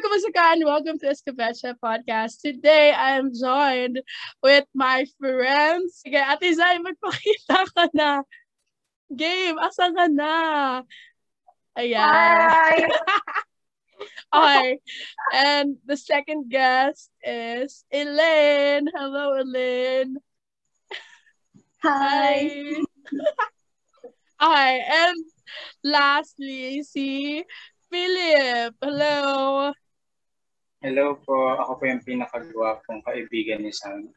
ka? And welcome to Escabeche Podcast. Today, I am joined with my friends. Sige, Ate Zay, magpakita ka na. Game, asa ka na? Ayan. Hi! okay. And the second guest is Elaine. Hello, Elaine. Hi! okay, and lastly, si Philip. Hello. Hello po, ako po yung pinakagwapong kaibigan ni Sam.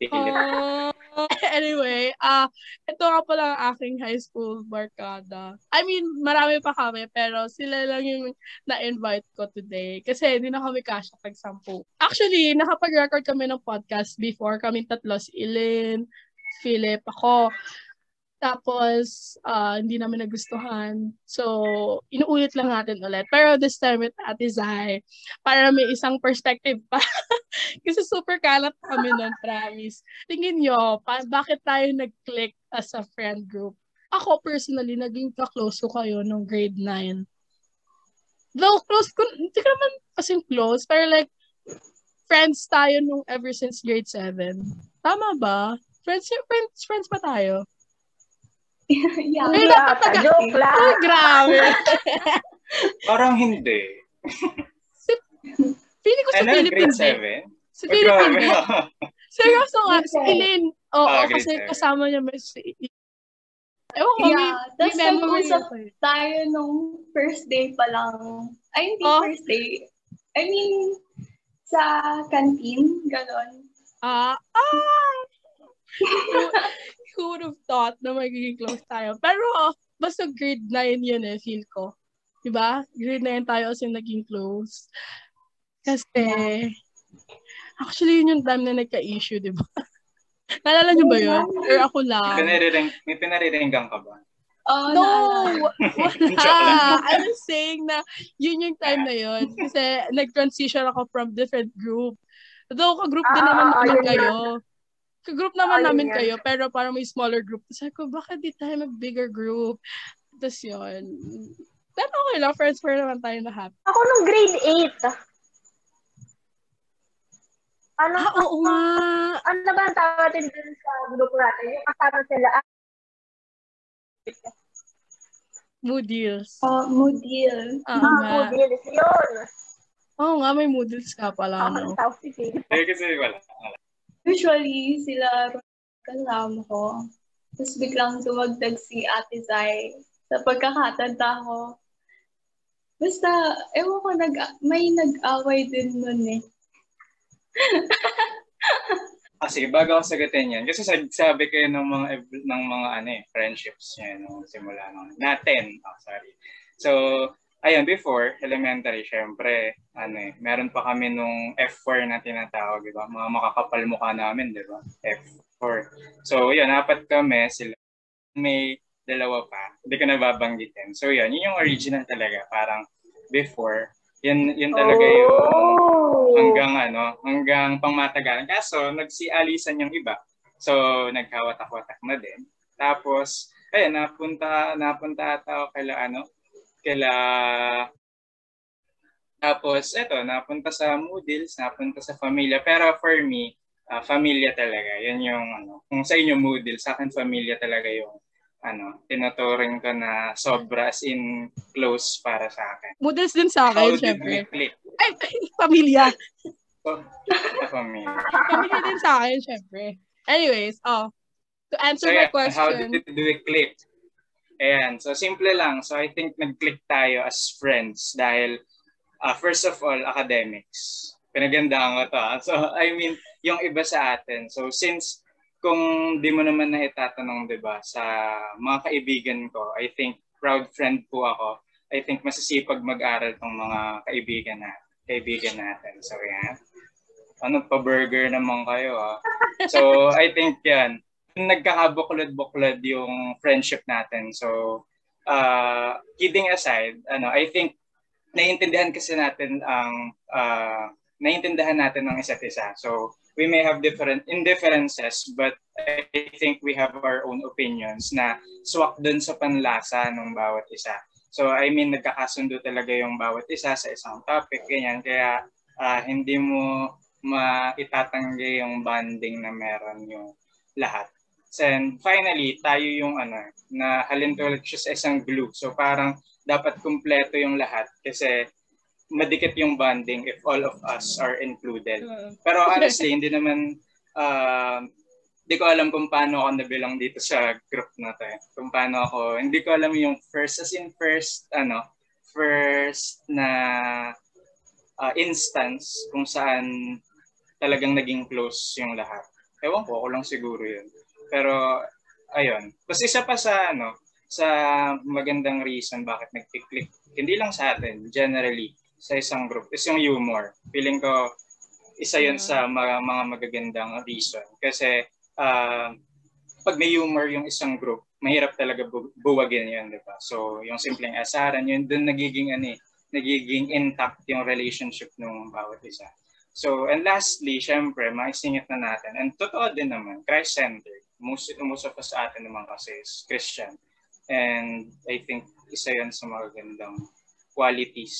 Uh, anyway, ah uh, ito nga pala ang aking high school barkada. I mean, marami pa kami, pero sila lang yung na-invite ko today. Kasi hindi na kami kasya pag sampu. Actually, nakapag-record kami ng podcast before. Kami tatlo, si Ilin, Philip, ako. Tapos, uh, hindi namin nagustuhan. So, inuulit lang natin ulit. Pero this time with Ate Zai, para may isang perspective pa. Kasi super kalat kami nun, promise. Tingin nyo, pa- bakit tayo nag-click as a friend group? Ako personally, naging ka-close ko kayo nung grade 9. Though close ko, hindi ko naman kasing close, pero like, friends tayo nung ever since grade 7. Tama ba? Friends, friends, friends pa tayo? yeah, Ay, yeah, dapat taga- joke lang. Ay, grabe. Parang hindi. Feeling ko sa Ano, Philippines eh. 7? Sa Philippines eh. Seryoso nga, si. Elaine, oo, Ah, grade kasi seven. kasama niya may si Ewan ko, Yeah, may, may memory eh. Tayo nung first day pa lang. Ay, hindi Oh. first day. I mean, sa canteen, ganon. Ah, ah! Who, would have thought na magiging close tayo? Pero, basta grade 9 yun eh, feel ko. Diba? Grade 9 tayo as in naging close. Kasi, actually yun yung time na nagka-issue, diba? Naalala niyo ba yun? Or ako May lang? pinariring, may pinariringgan ka ba? Oh, No! Wala! I was saying na yun yung time na yun. Kasi nag-transition ako from different group. Though, ka-group din Ah, naman ah, namin yun kayo. Ka-group naman Ah, yun namin yan. kayo, pero parang may smaller group. Sabi ko, bakit di tayo mag-bigger group? Tapos yun. Pero okay lang, friends pa naman tayo lahat. Ako nung grade 8. Ano, Ah, oo nga! ano ba ang tawag natin dun sa grupo natin? Yung kasama sila. Ah, Moodles. Oh, Moodil. Oo mga nga. moodles. Yun. Oo nga, may Moodles ka pala, Ako no? ang tawag si Phil. Eh, kasi wala. wala. Usually, sila kasama ko. Tapos biglang tumagdag si Ate Zai. Sa pagkakatanda ko. Basta, ewan ko, nag, may nag-away din nun eh. Ah, sige, bago ako sagutin yan. Kasi sab- sabi kayo ng mga ng mga ano eh, friendships niya nung simula nung natin. Oh, sorry. So, ayun, before elementary, syempre, ano eh, meron pa kami nung F4 na tinatawag, di ba? Mga makakapal mukha namin, di ba? F4. So, yun, apat kami, sila. May dalawa pa. Hindi ko nababanggitin. So, yun, yun yung original talaga. Parang before, yun, yun talaga yung Oh. hanggang ano, hanggang pangmatagalan. Kaso, nagsialisan yung iba. So, nagkawatak-watak na din. Tapos, ayun, napunta, napunta ata ako kaila, ano, kaila, tapos, eto, napunta sa Moodles, napunta sa Familia. Pero for me, ah, Familia talaga. Yan yung, ano, kung sa inyo Moodles, sa akin Familia talaga yung, ano, tinuturing ko na sobra as in close para sa akin. Moodles din sa How akin, did syempre. Ay, pamilya. So, sa Familia. Pamilya din sa akin, syempre. Anyways, oh, to answer So my yeah, how question, did we click? Ayan, so simple lang. So I think nag-click tayo as friends dahil uh, first of all, academics. Pinagandaan ko to. ah. So I mean, yung iba sa atin. So since kung di mo naman na itatanong, di ba, sa mga kaibigan ko, I think proud friend po ako. I think masisipag mag-aral tong mga kaibigan na kaibigan natin. So yan. Ano pa burger naman kayo ah. So I think yan nagkakabuklod-buklod yung friendship natin. So, uh, kidding aside, ano, I think naiintindihan kasi natin ang uh, naiintindihan natin ang isa't isa. So, we may have different indifferences, but I think we have our own opinions na swak dun sa panlasa ng bawat isa. So I mean, nagkakasundo talaga yung bawat isa sa isang topic, ganyan. Kaya uh, hindi mo maitatanggi yung bonding na meron yung lahat. And finally, tayo yung ano, na halin tulad siya sa isang glue. So parang dapat kumpleto yung lahat kasi madikit yung bonding if all of us are included. Pero honestly, hindi naman uh, hindi ko alam kung paano ako nabilang dito sa group na to. Eh. Kung paano ako, hindi ko alam yung first, as in first, ano, first na uh, instance kung saan talagang naging close yung lahat. Ewan ko, ako lang siguro yun. Pero, ayun. Tapos isa pa sa, ano, sa magandang reason bakit nag-click, hindi lang sa atin, generally, sa isang group, is yung humor. Feeling ko, isa yun sa mga, mga magagandang reason. Kasi, uh, pag may humor yung isang group, mahirap talaga bu- buwagin yun, di ba? So, yung simpleng asaran, yun dun nagiging, ano, eh, nagiging intact yung relationship ng bawat isa. So, and lastly, syempre, maisingit na natin. And totoo din naman, Christ-centered. Most, most of us atin naman kasi is Christian. And I think isa yun sa mga gandang qualities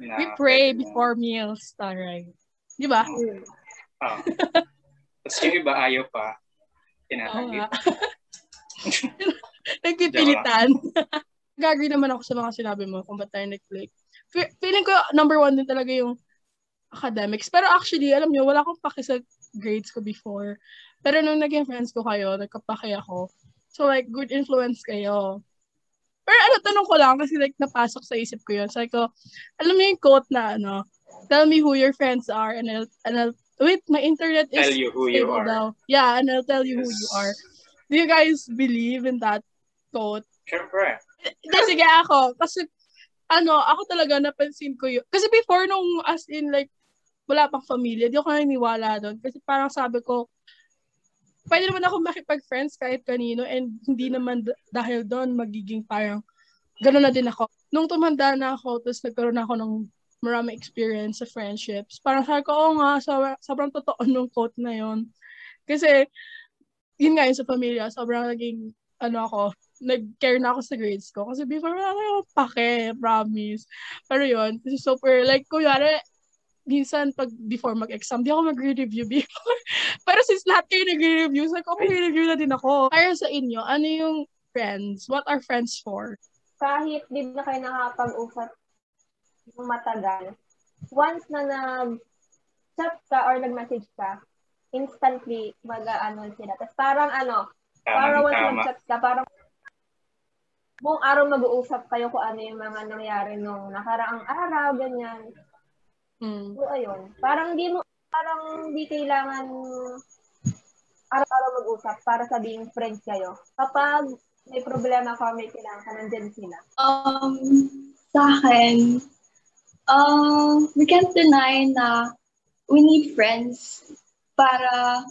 na... We pray before meals, taray. Di ba? Mm. Oh. Tapos yung iba ayaw pa. Tinatagit. Nagpipilitan. Gagawin naman ako sa mga sinabi mo kung ba't tayo nag-click. Feeling ko number one din talaga yung academics. Pero actually, alam nyo, wala akong paki sa grades ko before. Pero nung naging friends ko kayo, nagkapaki ako. So like, good influence kayo. Pero ano, tanong ko lang kasi like napasok sa isip ko yun. Sabi ko, alam mo yung quote na ano, tell me who your friends are and I'll, and I'll Wait, my internet is tell you who you are. Daw. Yeah, and I'll tell you yes. who you are. Do you guys believe in that quote? Siyempre. Kasi sige ako, kasi ano, ako talaga napansin ko yun. Kasi before nung as in like, wala pang familia, di ako naniniwala doon. Kasi parang sabi ko, pwede naman ako makipag-friends kahit kanino and hindi naman d- dahil doon magiging parang gano'n na din ako. Nung tumanda na ako, tapos nagkaroon ako ng marami experience sa friendships. Parang sabi ko, oo nga, so, sobrang totoo nung quote na yon Kasi, yun nga yun sa pamilya, sobrang naging, ano ako, nag-care na ako sa grades ko. Kasi before, wala akong pake, promise. Pero yun, super, like, kunyari, minsan pag before mag-exam, di ako mag-review before. Pero since lahat kayo nag-review, sabi ko, mag-review na din ako. Para sa inyo, ano yung friends? What are friends for? Kahit di na kayo nakapag-usap yung matagal, once na nag-chat ka or nag-message ka, instantly mag-ano sila. Tapos parang ano, parang once nag-chat ka, parang buong araw mag-uusap kayo kung ano yung mga nangyari nung nakaraang araw, ganyan. Mm. So, ayun. Parang di mo, parang di kailangan araw-araw mag-usap para sabing friends kayo. Kapag may problema ka, may kailangan ka, nandyan sila. Um, sa akin, um, we can't deny na we need friends para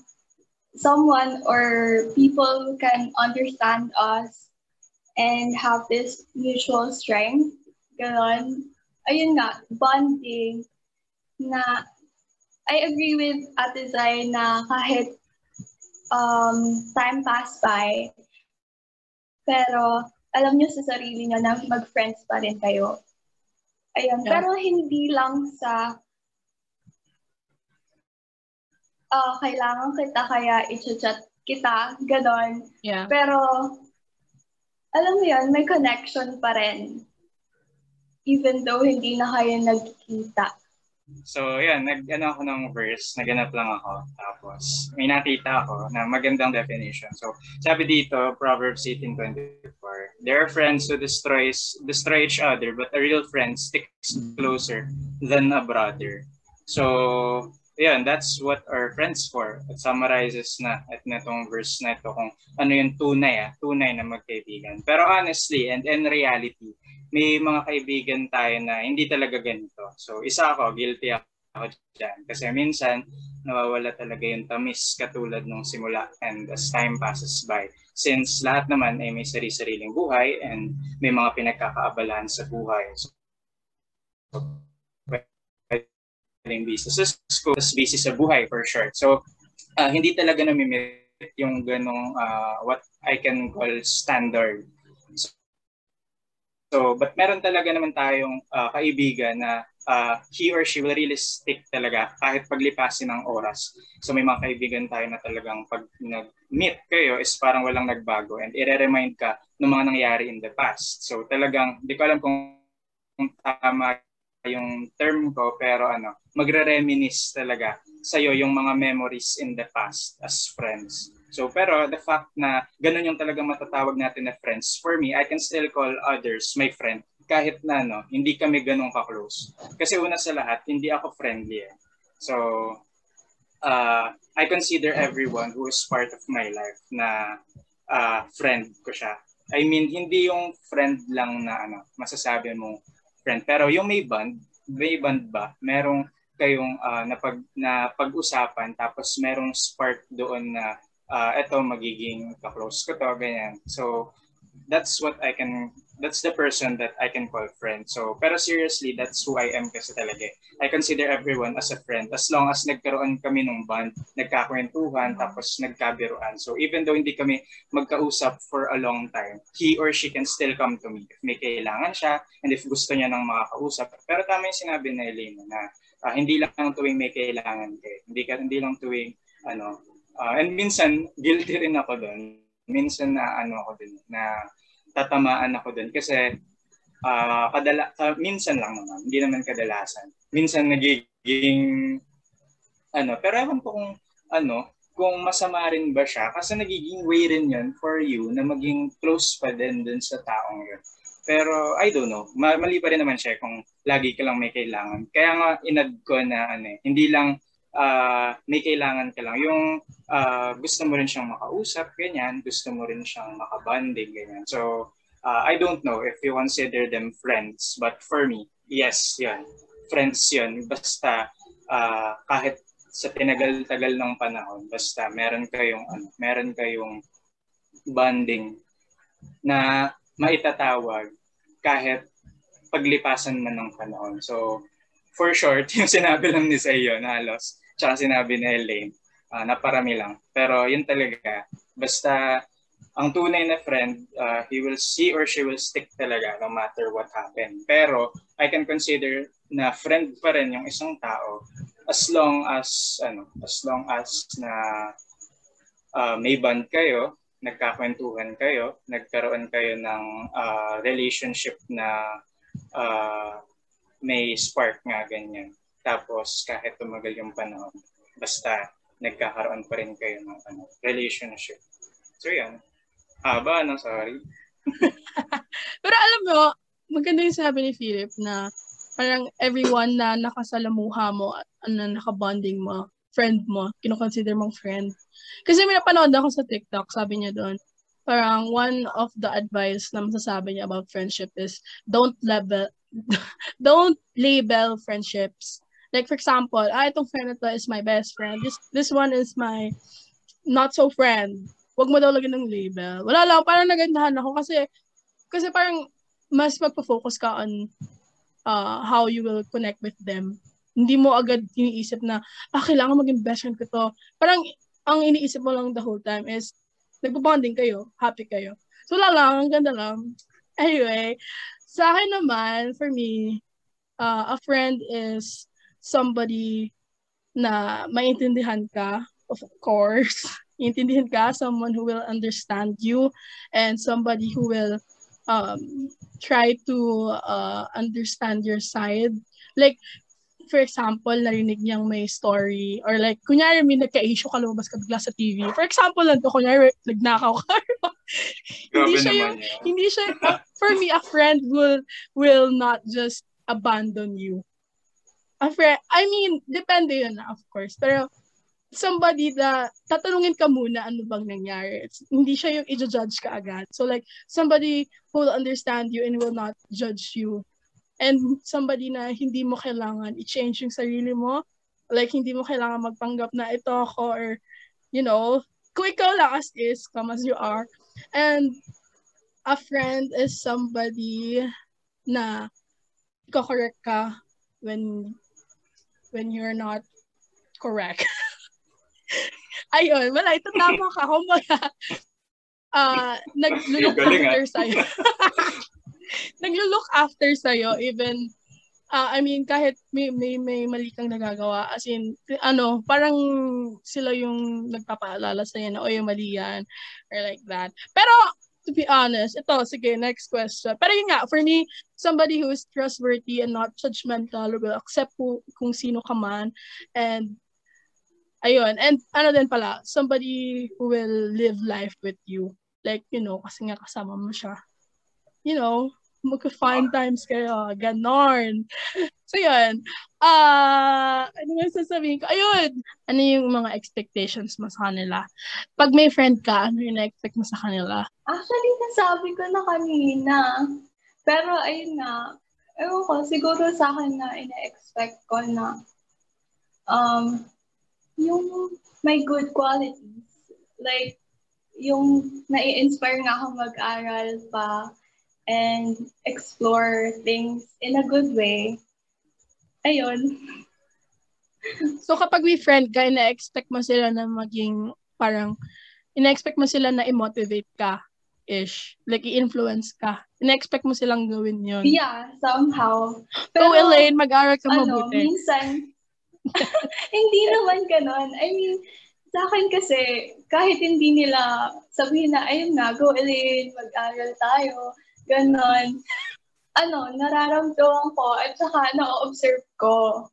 someone or people can understand us and have this mutual strength. Ganon. Ayun nga, bonding na I agree with Ate Zay na kahit um, time pass by, pero alam nyo sa sarili nyo na mag-friends pa rin kayo. Ayun. Yeah. Pero hindi lang sa uh, kailangan kita kaya i-chat kita, ganon. Yeah. Pero, alam mo yun, may connection pa rin. Even though hindi na kayo nagkikita. So, yan, nag-ano ako ng verse, naganap lang ako. Tapos, may nakita ako na magandang definition. So, sabi dito, Proverbs 18.24, There are friends who destroys, destroy each other, but a real friend sticks closer than a brother. So, yan, that's what our friends for. It summarizes na at netong verse na ito kung ano yung tunay, ah, tunay na magkaibigan. Pero honestly, and in reality, may mga kaibigan tayo na hindi talaga ganito. So isa ako, guilty ako dyan. Kasi minsan, nawawala talaga yung tamis katulad nung simula and as time passes by. Since lahat naman ay may sarili-sariling buhay and may mga pinagkakaabalahan sa buhay. So, pwedeng busy sa school, busy sa buhay for sure. So, uh, hindi talaga namimit yung ganong uh, what I can call standard So, but meron talaga naman tayong uh, kaibigan na uh, he or she will really stick talaga kahit paglipasin ng oras. So may mga kaibigan tayo na talagang pag nag-meet kayo is parang walang nagbago and i-remind ka ng mga nangyari in the past. So talagang, di ko alam kung, kung tama yung term ko pero ano, magre-reminisce talaga sa iyo yung mga memories in the past as friends. So pero the fact na ganun yung talagang matatawag natin na friends, for me, I can still call others my friend kahit na no, hindi kami ganun ka-close. Kasi una sa lahat, hindi ako friendly eh. So, uh, I consider everyone who is part of my life na uh, friend ko siya. I mean, hindi yung friend lang na ano, masasabi mo friend. Pero yung may band, may band ba? Merong kayong uh, napag, na pag-usapan tapos merong spark doon na uh, eto magiging ka-close ko to, ganyan. So, that's what I can that's the person that I can call friend. So, pero seriously, that's who I am kasi talaga. I consider everyone as a friend as long as nagkaroon kami ng band, nagkakwentuhan, tapos nagkabiruan. So, even though hindi kami magkausap for a long time, he or she can still come to me if may kailangan siya and if gusto niya ng makakausap. Pero tama yung sinabi na Elena na uh, hindi lang tuwing may kailangan kayo. Hindi, ka, hindi lang tuwing ano, uh, and minsan guilty rin ako doon. Minsan na ano ako din na tatamaan ako doon kasi uh, kadala uh, minsan lang naman, hindi naman kadalasan. Minsan nagiging ano, pero ewan ko kung ano, kung masama rin ba siya kasi nagiging way rin yun for you na maging close pa din dun sa taong yun. Pero I don't know, mali pa rin naman siya kung lagi ka lang may kailangan. Kaya nga inad ko na ano, eh, hindi lang uh, may kailangan ka lang. Yung uh, gusto mo rin siyang makausap, ganyan. Gusto mo rin siyang makabanding, ganyan. So, uh, I don't know if you consider them friends. But for me, yes, yan. Friends yun. Basta uh, kahit sa tinagal-tagal ng panahon, basta meron kayong, ano, meron kayong bonding na maitatawag kahit paglipasan man ng panahon. So, for short, yung sinabi lang ni Sayo na halos, tsaka sinabi ni Elaine, uh, naparami lang. Pero yun talaga, basta ang tunay na friend, uh, he will see or she will stick talaga no matter what happen. Pero I can consider na friend pa rin yung isang tao as long as ano, as long as na uh, may bond kayo, nagkakwentuhan kayo, nagkaroon kayo ng uh, relationship na uh, may spark nga ganyan. Tapos kahit tumagal yung panahon, basta nagkakaroon pa rin kayo ng ano, relationship. So yan. Haba, no? Sorry. Pero alam mo, maganda yung sabi ni Philip na parang everyone na nakasalamuha mo, na nakabonding mo, friend mo, kinoconsider mong friend. Kasi may napanood ako sa TikTok, sabi niya doon, parang one of the advice na masasabi niya about friendship is don't label don't label friendships Like for example, ah, itong friend na is my best friend. This this one is my not so friend. Huwag mo daw lagyan ng label. Wala lang, parang nagandahan ako kasi kasi parang mas magpo-focus ka on uh, how you will connect with them. Hindi mo agad iniisip na, ah, kailangan maging best friend ko to. Parang ang iniisip mo lang the whole time is, nagbabonding kayo, happy kayo. So, wala lang, ang ganda lang. Anyway, sa akin naman, for me, uh, a friend is somebody na maintindihan ka, of course. Intindihan ka, someone who will understand you and somebody who will um, try to uh, understand your side. Like, for example, narinig niyang may story or like, kunyari may nagka-issue ka, lumabas ka bigla sa TV. For example lang to, kunyari nagnakaw ka. hindi siya yung, hindi siya, uh, for me, a friend will will not just abandon you a friend, I mean, depende yun of course. Pero, somebody na tatanungin ka muna ano bang nangyari. It's, hindi siya yung i-judge ka agad. So like, somebody who will understand you and will not judge you. And somebody na hindi mo kailangan i-change yung sarili mo. Like, hindi mo kailangan magpanggap na ito ako or, you know, kung ikaw lang as is, come as you are. And a friend is somebody na ko-correct ka when when you're not correct. Ayun, wala, ito tama ka. Kumbaga, uh, naglulok ah. sa'yo. naglo-look after sa'yo, even, uh, I mean, kahit may, may, may mali kang nagagawa, as in, ano, parang sila yung nagpapaalala sa'yo na, o yung mali yan, or like that. Pero, to be honest, ito, sige, next question. Pero yun nga, for me, somebody who is trustworthy and not judgmental will accept who, kung sino ka man, and ayun, and ano din pala, somebody who will live life with you. Like, you know, kasi nga kasama mo siya. You know, mag-fine times kayo. Ganon. So, yun. Ah, uh, ano nga sasabihin ko? Ayun! Ano yung mga expectations mo sa kanila? Pag may friend ka, ano yung na-expect mo sa kanila? Actually, nasabi ko na kanina. Pero, ayun nga. Ewan ko, siguro sa akin na ina-expect ko na um, yung may good qualities. Like, yung nai-inspire nga ako mag-aral pa and explore things in a good way. Ayun. So kapag may friend ka, ina-expect mo sila na maging parang, ina-expect mo sila na i-motivate ka ish. Like, i-influence ka. Ina-expect mo silang gawin yun. Yeah, somehow. Pero, so, Elaine, mag-aral ka ano, mabuti. minsan, hindi naman ganon. I mean, sa akin kasi, kahit hindi nila sabihin na, ayun na, go Elaine, mag-aral tayo, ganon. Ano, nararamdaman ko at saka na-observe ko.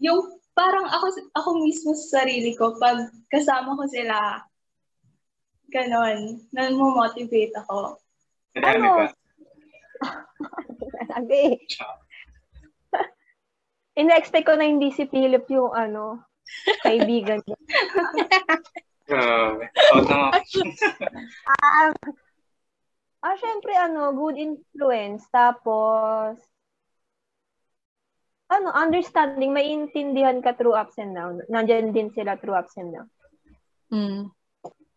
Yung parang ako, ako mismo sa sarili ko, pag kasama ko sila, ganon, nan-motivate ako. Ano? ba? Sabi. Ina-expect ko na hindi si Philip yung ano, kaibigan niya. Grabe. Out na nga. Ah, syempre, ano, good influence. Tapos, ano, understanding, maintindihan ka through ups and downs. Nandyan din sila through ups and downs. Mm.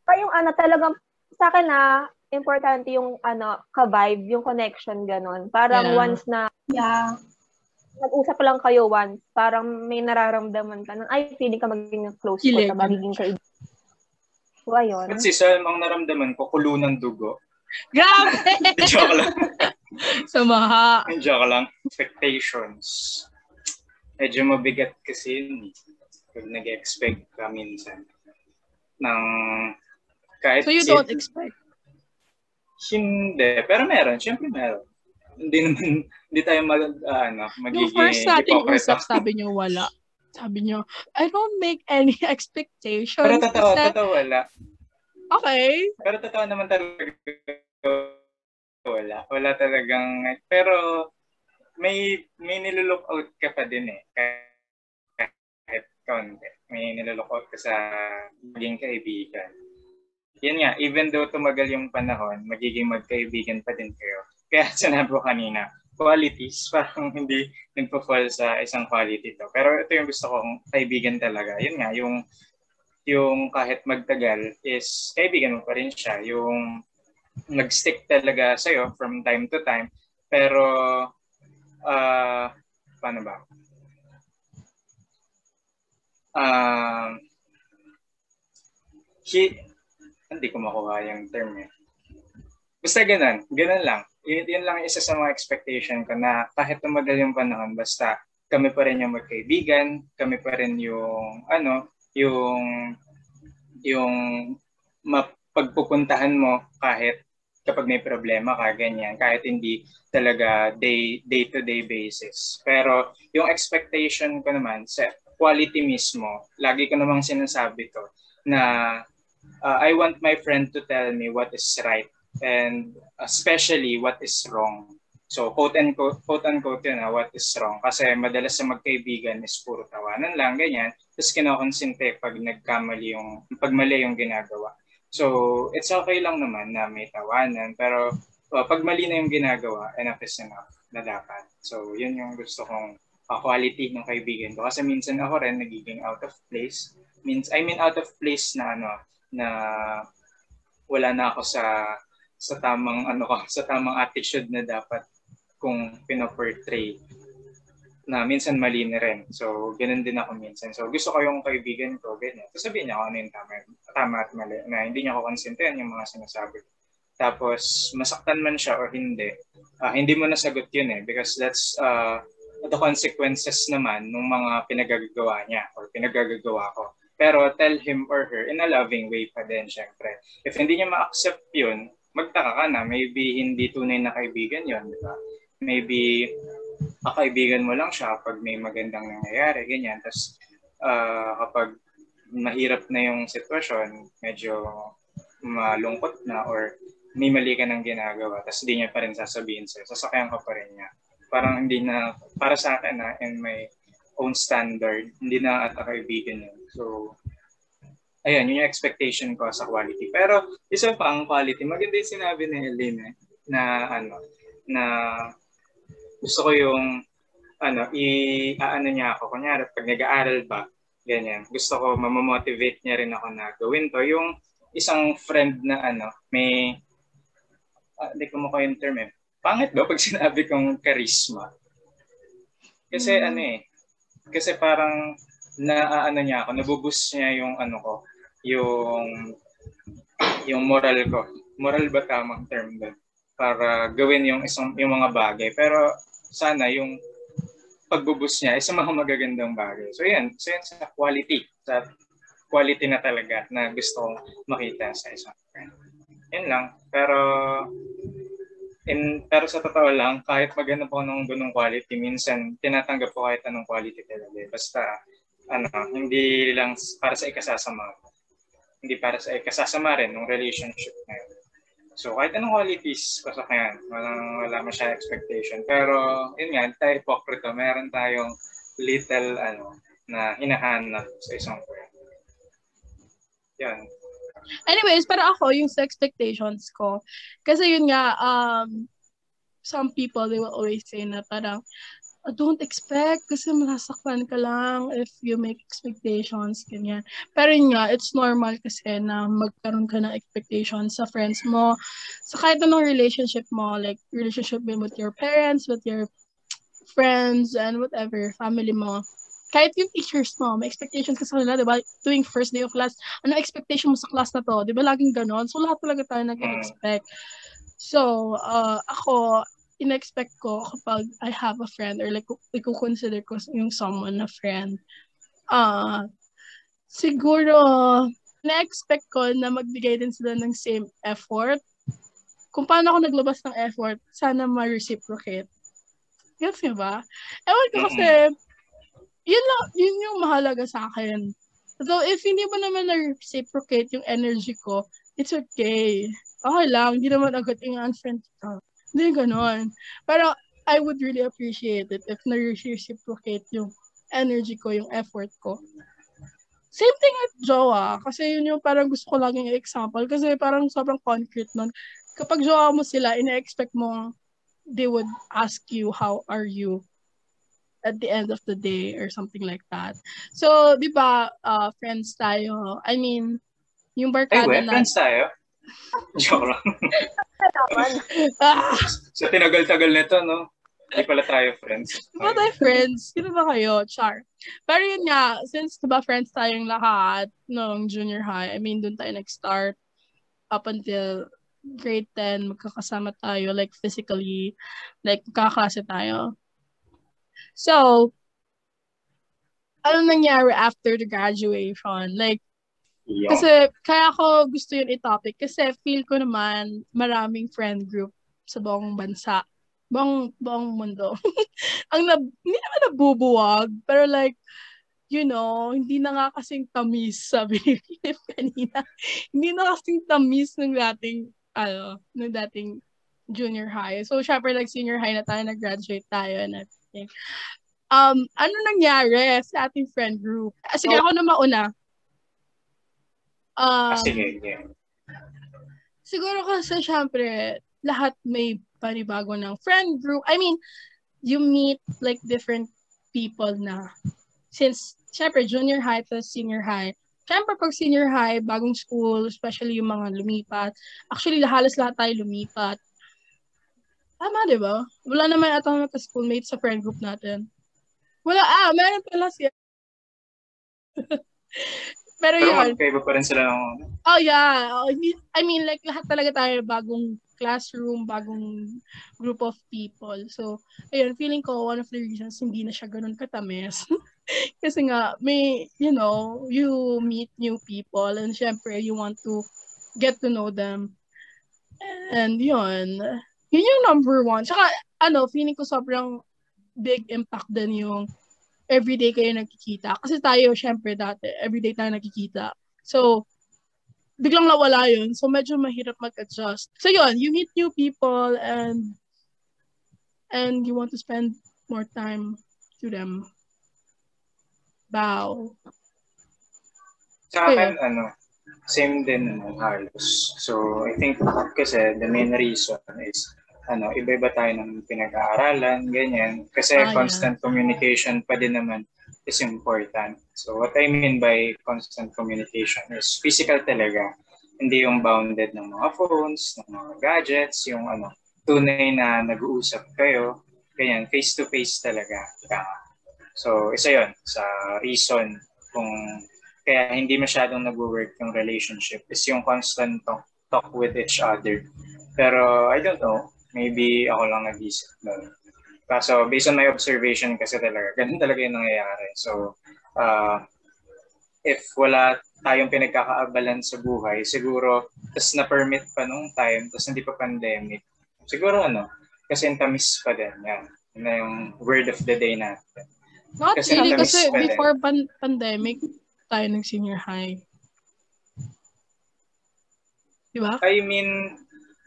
Pa yung ano, talagang, sa akin na, importante yung, ano, ka-vibe, yung connection, ganon. Parang Yeah. once na, Yeah. nag-usap lang kayo once, parang may nararamdaman ka ay, feeling ka magiging close ko Kilig. na magiging kaibigan. So, ayun. At si Sam, ang naramdaman ko, kulo ng dugo. Grabe! Joke lang. Samaha. Joke lang. Expectations. Medyo mabigat kasi yun. eh. Pag nag-expect ka minsan. Ng kahit So you si- don't expect? Hindi. Pero meron. Siyempre meron. Hindi naman, hindi tayo mag, ah, ano, magiging Yung first hypocrite. usap, sabi niyo wala. Sabi niyo, I don't make any expectations. Pero totoo, kasi- totoo wala. Okay. Pero totoo naman talaga wala. Wala talagang, pero may may nilulook out ka pa din eh. Kahit, konti. May nilulook out ka sa maging kaibigan. Yan nga, even though tumagal yung panahon, magiging magkaibigan pa din kayo. Kaya sinabi ko kanina, qualities, parang hindi nagpo-fall sa isang quality to. Pero ito yung gusto kong kaibigan talaga. Yun nga, yung yung kahit magtagal is kaibigan mo pa rin siya. Yung nag-stick talaga sa'yo from time to time. Pero, ah paano ba? Ah, he, hindi ko makuha yung term eh. Basta ganun, ganun lang. Yun, yun lang isa sa mga expectation ko na kahit tumagal yung panahon, basta kami pa rin yung magkaibigan, kami pa rin yung, ano, yung, yung mapagpupuntahan mo kahit kapag may problema ka, ganyan, kahit hindi talaga day, day-to-day basis. Pero yung expectation ko naman sa quality mismo, lagi ko namang sinasabi to, na uh, I want my friend to tell me what is right and especially what is wrong. So, quote and quote, quote unquote yun, ah, what is wrong. Kasi madalas sa magkaibigan is puro tawanan lang, ganyan. Tapos kinakonsinte pag nagkamali yung, pag mali yung ginagawa. So, it's okay lang naman na may tawanan. Pero uh, pag mali na yung ginagawa, enough is enough na dapat. So, yun yung gusto kong uh, quality ng kaibigan ko. Kasi minsan ako rin nagiging out of place. Means, I mean out of place na ano, na wala na ako sa sa tamang ano ko, sa tamang attitude na dapat kung pinoportray na minsan mali na rin. So, ganun din ako minsan. So, gusto ko yung kaibigan ko, ganyan. So, sabihin niya ako ano yung tama, tama at mali, na hindi niya ako konsintihan yung mga sinasabi. tapos masaktan man siya or hindi, uh, hindi mo nasagot yun eh because that's uh, the consequences naman ng mga pinagagagawa niya or pinagagagawa ko. Pero tell him or her in a loving way pa din, syempre. If hindi niya ma-accept yun, magtaka ka na. Maybe hindi tunay na kaibigan yon di ba? Maybe kakaibigan mo lang siya pag may magandang nangyayari, ganyan. Tapos uh, kapag mahirap na yung sitwasyon, medyo malungkot na or may mali ka ng ginagawa, tapos hindi niya pa rin sasabihin sa'yo, sasakyan ka pa rin niya. Parang hindi na, para sa akin na, in my own standard, hindi na ata kaibigan yun. So, ayan, yun yung expectation ko sa quality. Pero, isa pa ang quality, maganda yung sinabi ni Helene eh, na, ano, na gusto ko yung, ano, i-ano niya ako. Kunyari, pag nag-aaral ba, ganyan, gusto ko mamomotivate niya rin ako na gawin to. Yung isang friend na, ano, may, hindi uh, ko mukha yung term eh. Pangit ba pag sinabi kong charisma? Kasi mm. ano eh, kasi parang na ano niya ako, nabubus niya yung ano ko, yung yung moral ko. Moral ba tamang term doon? Para gawin yung isang yung mga bagay. Pero sana yung pagbubus niya ay sa mga magagandang bagay. So yan, so yan sa quality, sa quality na talaga na gusto kong makita sa isang friend. Yan lang. Pero in, pero sa totoo lang, kahit maganda po ng ganung quality, minsan tinatanggap ko kahit anong quality talaga. Basta, ano, hindi lang para sa ikasasama. Hindi para sa ikasasama rin ng relationship na. So, kahit anong qualities, pasok yan. Walang, wala masyadong expectation. Pero, yun nga, tayo hypocrite. Meron tayong little, ano, na hinahanap sa isang friend. Yan. Anyways, pero ako, yung sa expectations ko, kasi yun nga, um, some people, they will always say na parang, oh, don't expect kasi masasaktan ka lang if you make expectations, ganyan. Pero yun nga, it's normal kasi na magkaroon ka ng expectations sa friends mo, sa kahit anong relationship mo, like relationship with your parents, with your friends, and whatever, family mo kahit yung teachers mo, may expectations ka sa kanila, di ba? Tuwing first day of class, ano expectation mo sa class na to? Di ba laging ganon? So, lahat talaga tayo nag-expect. So, uh, ako, in-expect ko kapag I have a friend or like, i-consider ko yung someone na friend. Uh, siguro, na-expect ko na magbigay din sila ng same effort. Kung paano ako naglabas ng effort, sana ma-reciprocate. Yes, ba? Ewan ko kasi, yun lang, yun yung mahalaga sa akin. So, if hindi mo naman na-reciprocate yung energy ko, it's okay. Okay lang, hindi naman agad yung unfriend ka. Hindi ganon. Pero, I would really appreciate it if na-reciprocate yung energy ko, yung effort ko. Same thing at jowa. Kasi yun yung parang gusto ko laging example. Kasi parang sobrang concrete nun. Kapag jowa mo sila, ina-expect mo they would ask you, how are you? at the end of the day or something like that. So, di ba, uh, friends tayo. I mean, yung barkada Ay, na... friends tayo? Joke lang. ah! so, tinagal-tagal nito, no? Hindi pala tayo friends. Di ba tayo friends? Sino ba kayo? Char. Pero yun nga, since di ba friends tayong lahat nung junior high, I mean, doon tayo nag-start up until grade 10, magkakasama tayo, like physically, like kakaklase tayo. So, ano nangyari after the graduation? Like, yeah. kasi kaya ako gusto yun i-topic kasi feel ko naman maraming friend group sa buong bansa. Buong, buong mundo. Ang na, hindi naman nabubuwag, pero like, you know, hindi na nga kasing tamis, sabi ni Philip kanina. hindi na kasing tamis ng dating, ano, ng dating junior high. So, syempre, like, senior high na tayo, nag-graduate tayo and everything um, ano nangyari sa ating friend group? Ah, sige, oh. ako na mauna. Um, ah, sige, yeah. Siguro kasi, syempre, lahat may panibago ng friend group. I mean, you meet like different people na. Since, syempre, junior high to senior high. Syempre, pag senior high, bagong school, especially yung mga lumipat. Actually, halos lahat tayo lumipat. Tama, di ba? Wala naman atang magka-schoolmate sa friend group natin. Wala, ah, meron pala siya. Pero, Pero yun. magkaiba pa rin sila ng... Oh, yeah. Oh, I mean, like, lahat talaga tayo bagong classroom, bagong group of people. So, ayun, feeling ko one of the reasons hindi na siya ganun katamis. Kasi nga, may, you know, you meet new people and syempre, you want to get to know them. And yun, yun yung number one. Tsaka, ano, feeling ko sobrang big impact din yung everyday kayo nagkikita. Kasi tayo, syempre dati, everyday tayo nagkikita. So, biglang nawala yun. So, medyo mahirap mag-adjust. So, yun, you meet new people and and you want to spend more time to them. Wow. Sa akin, ano, same din naman halos. So, I think kasi the main reason is ano, iba-iba tayo ng pinag-aaralan, ganyan. Kasi yeah. constant communication pa din naman is important. So, what I mean by constant communication is physical talaga. Hindi yung bounded ng mga phones, ng mga gadgets, yung ano, tunay na nag-uusap kayo. Ganyan, face-to-face talaga. So, isa yon sa reason kung kaya hindi masyadong nag-work yung relationship is yung constant talk, talk with each other. Pero, I don't know, maybe ako lang nag-isip nun. Kaso, based on my observation kasi talaga, ganun talaga yung nangyayari. So, uh, if wala tayong pinagkakaabalan sa buhay, siguro, tas na-permit pa nung time, tas hindi pa pandemic, siguro ano, kasi tamis pa din. Yan. Yun na yung word of the day natin. Not Kasi really, kasi pa din. before pan- pandemic, tayo nag-senior high. Di ba? I mean,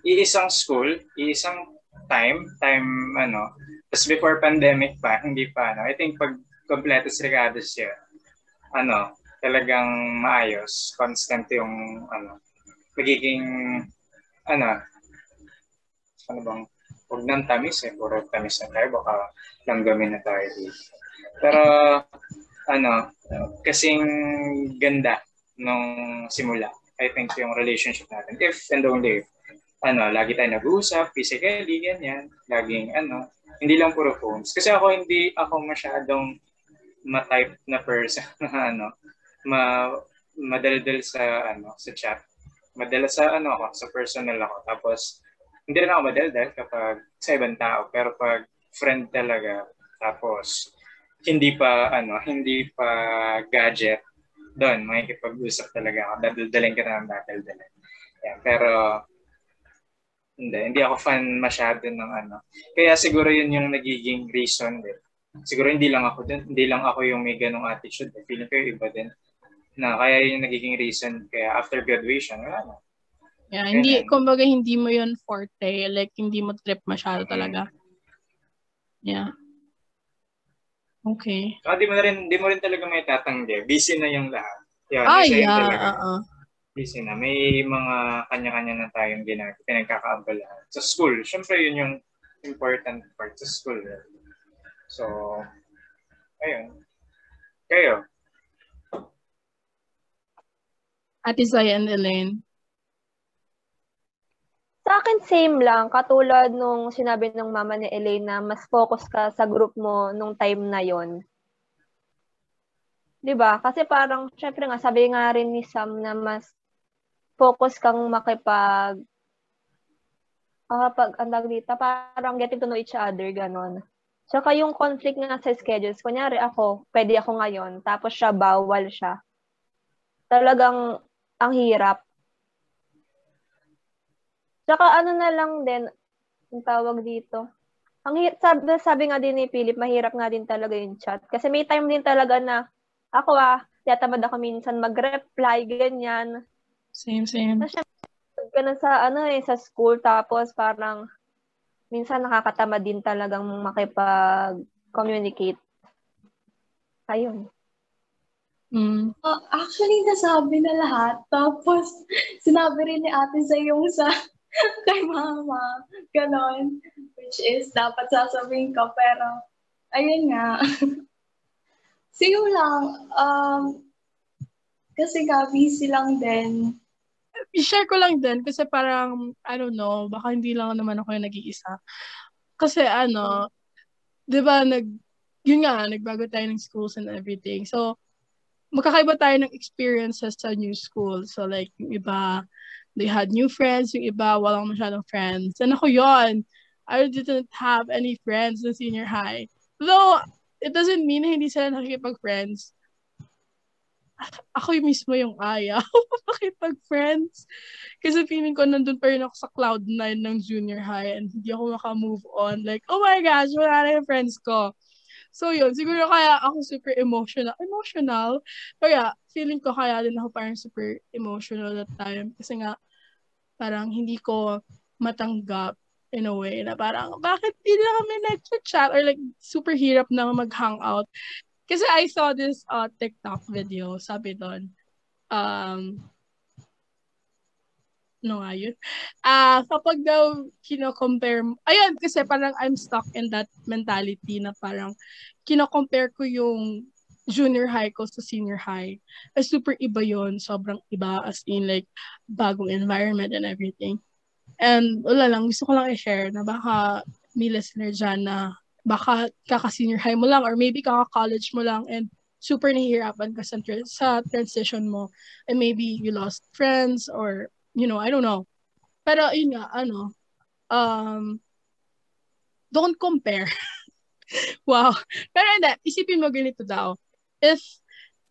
iisang school, iisang time, time ano, tapos before pandemic pa, hindi pa, ano, I think pag completos regados siya, ano, talagang maayos, constant yung, ano, magiging, ano, ano bang, huwag nang tamis eh, puro tamis na tayo, baka langgamin na tayo dito. Pero, ano, kasing ganda nung simula. I think yung relationship natin. If and only if, ano, lagi tayo nag-uusap, physically, ganyan. Laging, ano, hindi lang puro phones. Kasi ako, hindi ako masyadong ma-type na person na, ano, ma madaldal sa, ano, sa chat. Madala sa, ano ako, sa personal ako. Tapos, hindi rin ako madaldal kapag sa ibang tao. Pero pag friend talaga, tapos, hindi pa, ano, hindi pa gadget, doon, makikipag-usap talaga ako. Dadaldalin ka na ng dadaldalin. Yan. Pero, hindi, hindi ako fan masyado ng ano. Kaya siguro yun yung nagiging reason din. Siguro hindi lang ako din, hindi lang ako yung may ganong attitude. Feeling ko yung iba din. Na kaya yun yung nagiging reason. Kaya after graduation, wala na. Yeah, hindi, Ganyan. kumbaga hindi mo yun forte. Like, hindi mo trip masyado talaga. Yeah. Okay. Saka di mo na rin, di mo rin talaga may tatanggi. Busy na yung lahat. Yun, Ah, yeah. talaga. oo. Busy na. May mga kanya-kanya na tayong ginagawa, pinagkakaabalahan. Sa school, syempre yun yung important part sa school. eh. So, ayun. Kayo, Ate Zaya and Elaine. Sa akin, same lang. Katulad nung sinabi ng mama ni Elaine na mas focus ka sa group mo nung time na yon. 'Di ba? Kasi parang, syempre nga, sabi nga rin ni Sam na mas focus kang makipag ah pag ang tawag dito, parang getting to know each other, ganon. Tsaka yung conflict nga sa schedules, kunyari ako, pwede ako ngayon, tapos siya, bawal siya. Talagang, ang hirap. Tsaka ano na lang din, ang tawag dito. Ang sabi, sabi nga din ni Philip, mahirap nga din talaga yung chat. Kasi may time din talaga na, ako ah, tiyatamad ako minsan mag-reply, ganyan. Same, same. ka na sa ano eh sa school tapos parang minsan nakakatamad din talagang makipag-communicate. Ayun. Mm. Uh, actually, nasabi na lahat. Tapos, sinabi rin ni ate sa yung sa kay mama. Ganon. Which is, dapat sasabihin ko. Pero, ayun nga. Siyo lang. Um, kasi nga, busy lang din. I-share ko lang din kasi parang, I don't know, baka hindi lang naman ako yung nag-iisa. Kasi ano, di ba, nag, yun nga, nagbago tayo ng schools and everything. So, magkakaiba tayo ng experiences sa new school. So like, yung iba, they had new friends, yung iba, walang masyadong friends. And ako yon I didn't have any friends in senior high. Though, it doesn't mean hindi sila nakikipag-friends. Ako yung mismo yung ayaw makipag-friends. Kasi feeling ko nandun pa rin ako sa cloud 9 ng junior high and hindi ako maka-move on. Like, oh my gosh, wala na yung friends ko. So yun, siguro kaya ako super emotional. Emotional? Kaya feeling ko kaya din ako parang super emotional that time. Kasi nga, parang hindi ko matanggap in a way na parang, bakit hindi na kami nag-chat or like super hirap na mag-hangout. Kasi I saw this uh, TikTok video, sabi doon, um, no nga yun. Ah, uh, kapag daw kino-compare, ayun, kasi parang I'm stuck in that mentality na parang kino-compare ko yung junior high ko sa senior high. As super iba yon sobrang iba as in like bagong environment and everything. And wala lang, gusto ko lang i-share na baka may listener dyan na baka kaka-senior high mo lang or maybe kaka-college mo lang and super nahihirapan ka sa, sa transition mo and maybe you lost friends or you know, I don't know. Pero yun nga, ano, um, don't compare. wow. Pero hindi, isipin mo ganito daw. If,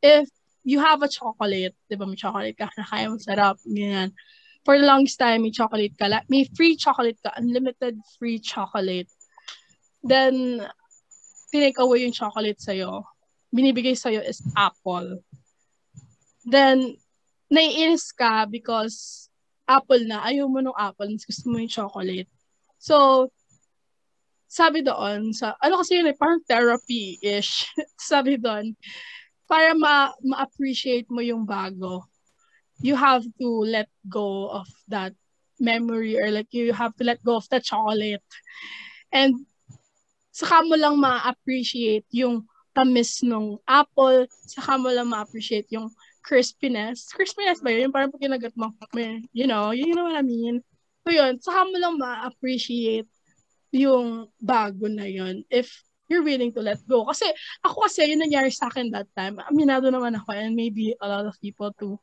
if you have a chocolate, di ba may chocolate ka, nakaya mo sarap, ganyan. For the longest time, may chocolate ka, may free chocolate ka, unlimited free chocolate. Then, tinake away yung chocolate sa'yo. Binibigay sa'yo is apple. Then, naiinis ka because apple na, ayaw mo ng apple, mas gusto mo yung chocolate. So, sabi doon, sa, ano kasi yun eh, parang therapy-ish. sabi doon, para ma- ma-appreciate mo yung bago, you have to let go of that memory or like you have to let go of the chocolate. And saka mo lang ma-appreciate yung tamis ng apple, saka mo lang ma-appreciate yung crispiness. Crispiness ba yun? Yung parang pag kinagat mo, you know, you know what I mean? So yun, saka mo lang ma-appreciate yung bago na yun if you're willing to let go. Kasi ako kasi, yun nangyari sa akin that time. Aminado naman ako and maybe a lot of people too.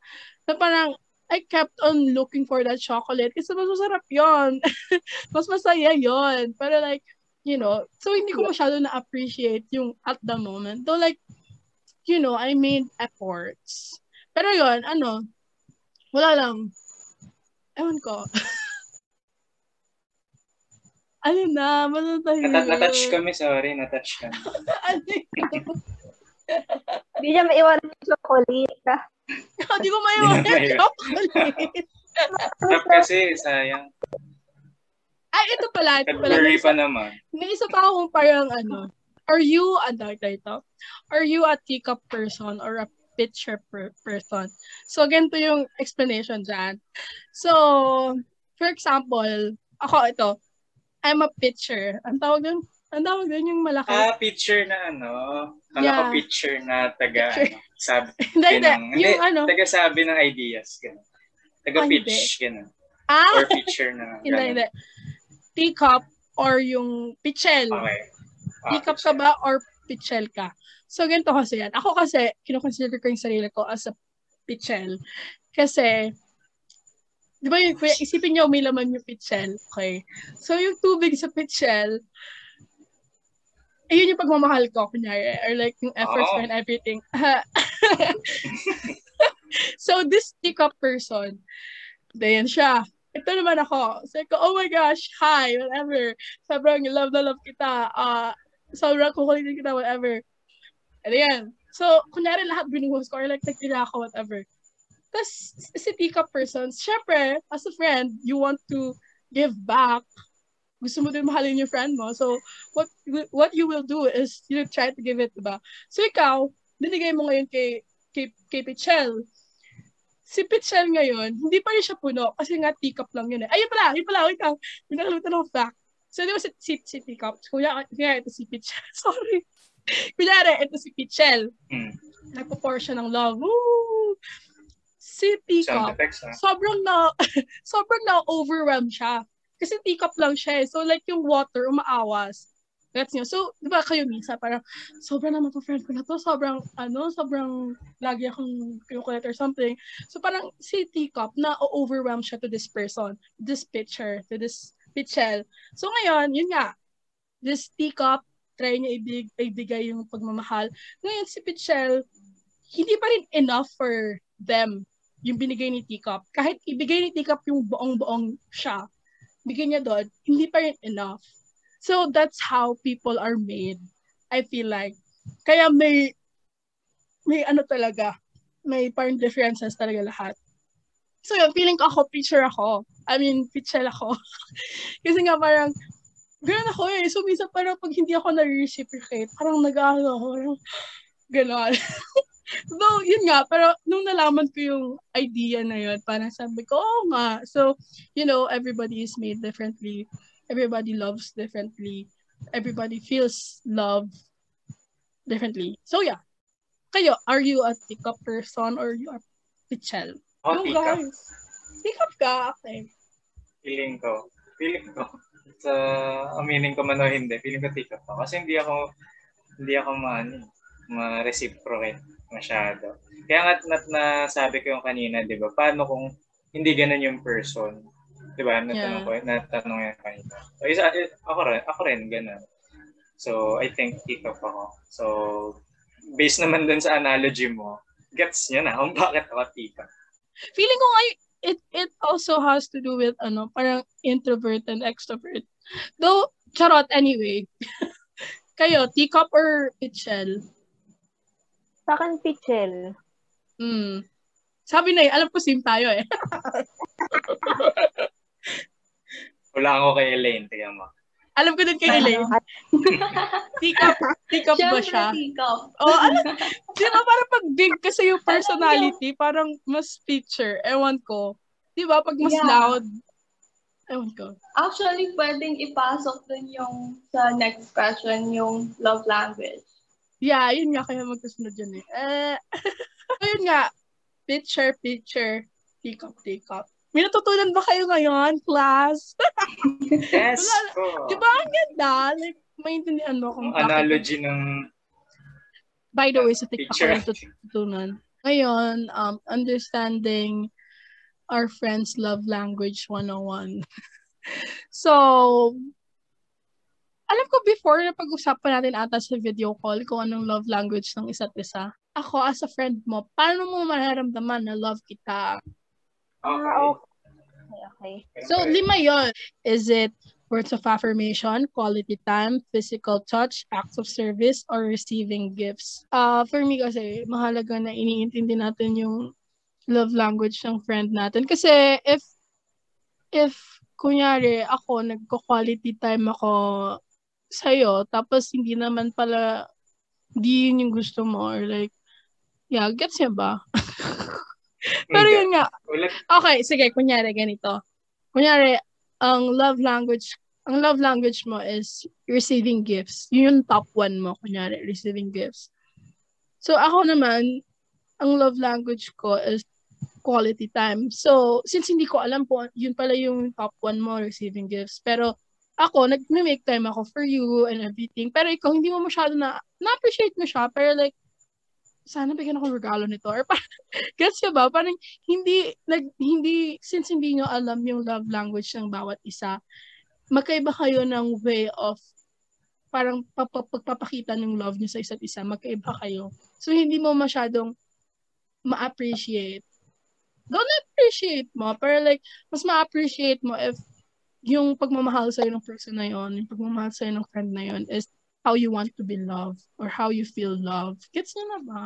So parang, I kept on looking for that chocolate kasi mas masarap yun. mas masaya yun. Pero like, you know, so hindi ko masyado na-appreciate yung at the moment. Though like, you know, I made efforts pero yon ano, wala lang. Ewan ko. ano na, matatahimik. Nat- natouch kami, sorry, natouch kami. Hindi niya maiwan yung chocolate. Hindi ko maiwan yung chocolate. Sarap kasi, sayang. Ay, ito pala. Ito pala. February pa naman. May isa pa akong parang ano, are you, ano ito? Are you a teacup person or a picture per person. So, ganito yung explanation dyan. So, for example, ako ito, I'm a pitcher. Ang tawag dun? Ang tawag dun yung malaki. Ah, pitcher na ano. Kala yeah. ko pitcher na taga, pitcher. ano, sabi. hindi, hindi. Yung ano. Taga sabi ng ideas. Ganun. Taga ah, pitch. Ganun. Ah! Or pitcher na. hindi, hindi. Teacup or yung pitchel. Okay. Ah, Teacup ka ba or pitchel ka? So, ganito kasi yan. Ako kasi, kinoconsider ko yung sarili ko as a pichel. Kasi, di ba yung, kuya, isipin nyo, may laman yung pichel. Okay. So, yung tubig sa pichel, ayun yung pagmamahal ko, kunyari. Or like, yung efforts oh. and everything. so, this teacup person, dayan siya. Ito naman ako. So, ko, oh my gosh, hi, whatever. Sobrang love na love kita. Uh, sobrang kukulitin kita, whatever. And yan. So, kunyari lahat binuhos ko or like nagtira ako, whatever. Tapos, si teacup persons, syempre, as a friend, you want to give back. Gusto mo din mahalin yung friend mo. So, what what you will do is, you know, try to give it, diba? So, ikaw, binigay mo ngayon kay, kay, kay Pichel. Si Pichel ngayon, hindi pa rin siya puno kasi nga teacup lang yun eh. Ayun pala, ayun pala, wait lang. Pinakalimutan ng fact. So, di ba si, si, si teacup? Kuya, kuya, ito si Pichel. Sorry. Kunyari, ito si Pichel. Mm. Nagpo-pour siya ng love. Woo! Si Teacup, sobrang na, sobrang na-overwhelm siya. Kasi teacup lang siya eh. So like yung water, umaawas. Gets nyo? So, di ba kayo minsan, parang, sobrang naman po friend ko na to, sobrang, ano, sobrang lagi akong kinukulit or something. So, parang si Teacup, na overwhelm siya to this person, this picture, to this pitchel. So, ngayon, yun nga, this Teacup, try niya ibig, ibigay yung pagmamahal. Ngayon, si Pitchel, hindi pa rin enough for them yung binigay ni Teacup. Kahit ibigay ni Teacup yung buong-buong siya, bigay niya doon, hindi pa rin enough. So that's how people are made. I feel like. Kaya may may ano talaga, may parang differences talaga lahat. So yun, feeling ko ako, picture ako. I mean, picture ako. Kasi nga parang, gano'n ako eh. So minsan parang pag hindi ako na-reciprocate, parang nag-ano ako, parang gano'n. Though, yun nga, pero nung nalaman ko yung idea na yun, parang sabi ko, oo nga. So, you know, everybody is made differently everybody loves differently. Everybody feels love differently. So yeah. Kayo, are you a teacup person or you are pichel? Oh, no, teacup. guys. Teacup ka? Okay. Feeling ko. Feeling ko. Sa aminin ko man o hindi, feeling ko teacup ako. Kasi hindi ako, hindi ako maano, ma-reciprocate masyado. Kaya nga nat nasabi ko yung kanina, di ba? Paano kung hindi ganun yung person? Di ba? Natanong Yeah. ko, natanong yan kanina. So, isa, ako rin, ako rin, ganun. So, I think teacup ako. So, based naman dun sa analogy mo, gets nyo na kung bakit ako teacup. Feeling ko nga, it, it also has to do with, ano, parang introvert and extrovert. Though, charot anyway. Kayo, teacup or pichel? Sa akin, pichel. Hmm. Sabi na eh, alam ko same tayo eh. Wala ako kay Elaine, tingnan mo. alam ko din kay Elaine. Teacup, teacup ba siya? teacup. Oh, alam, di ba parang pag big kasi yung personality, parang mas picture. Ewan ko. Di ba? Pag mas Yeah. loud, ewan ko. Actually, pwedeng ipasok dun yung sa next question, yung love language. Yeah, yun nga, kaya magkasunod yun eh. Eh, so yun nga, picture, picture, teacup, teacup. May natutunan ba kayo ngayon, class? Yes po. Di ba ang ganda? Like, maintindihan mo kung Yung analogy ng By the way, sa TikTok ko picture. lang tutunan. Ngayon, um, understanding our friends' love language 101. so, alam ko before na pag-usapan natin ata sa video call kung anong love language ng isa't isa. Ako, as a friend mo, paano mo mararamdaman na love kita? Okay. Ah, okay. Okay. So, lima yon. Is it words of affirmation, quality time, physical touch, acts of service, or receiving gifts? Uh, for me kasi, mahalaga na iniintindi natin yung love language ng friend natin. Kasi if, if, kunyari, ako, nagko-quality time ako sa'yo, tapos hindi naman pala, di yun yung gusto mo, or like, yeah, gets niya ba? Pero yun nga, Okay, sige, kunyari ganito. Kunyari, ang love language, ang love language mo is receiving gifts. Yun yung top one mo, kunyari, receiving gifts. So, ako naman, ang love language ko is quality time. So, since hindi ko alam po, yun pala yung top one mo, receiving gifts. Pero, ako, nag-make time ako for you and everything. Pero ikaw, hindi mo masyado na, na-appreciate mo siya. Pero like, sana bigyan ako regalo nito. Or parang, gets ba? Parang, hindi, nag, hindi, since hindi nyo alam yung love language ng bawat isa, magkaiba kayo ng way of parang pap- pagpapakita ng love nyo sa isa't isa, magkaiba kayo. So, hindi mo masyadong ma-appreciate. Don't appreciate mo, pero like, mas ma-appreciate mo if yung pagmamahal sa'yo ng person na yon, yung pagmamahal sa'yo ng friend na yon is how you want to be loved or how you feel loved. Gets nyo na ba?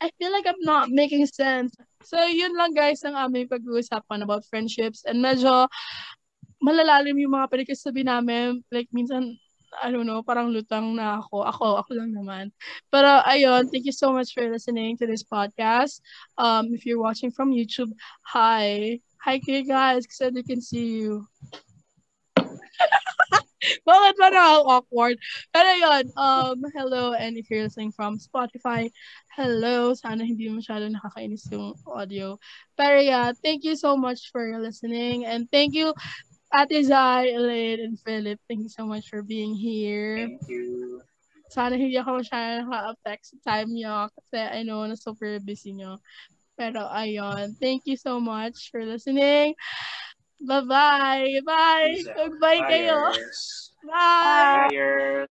I feel like I'm not making sense. So, yun lang guys ang aming pag-uusapan about friendships and medyo malalalim yung mga pinagkasabi namin. Like, minsan, I don't know, parang lutang na ako. Ako, ako lang naman. Pero, ayun, thank you so much for listening to this podcast. Um, if you're watching from YouTube, hi. Hi kayo guys, kasi they can see you. Bakit ba na awkward? Pero yun, um, hello, and if you're listening from Spotify, hello. Sana hindi masyado nakakainis yung audio. Pero yeah, thank you so much for listening, and thank you Ate Zai, Elaine, and Philip, thank you so much for being here. Thank you. Sana hindi ako masyadong naka-affect sa time nyo kasi I know na super busy nyo. Pero ayun, thank you so much for listening. Bye-bye. Bye. Magbay kayo. Bye. Bye.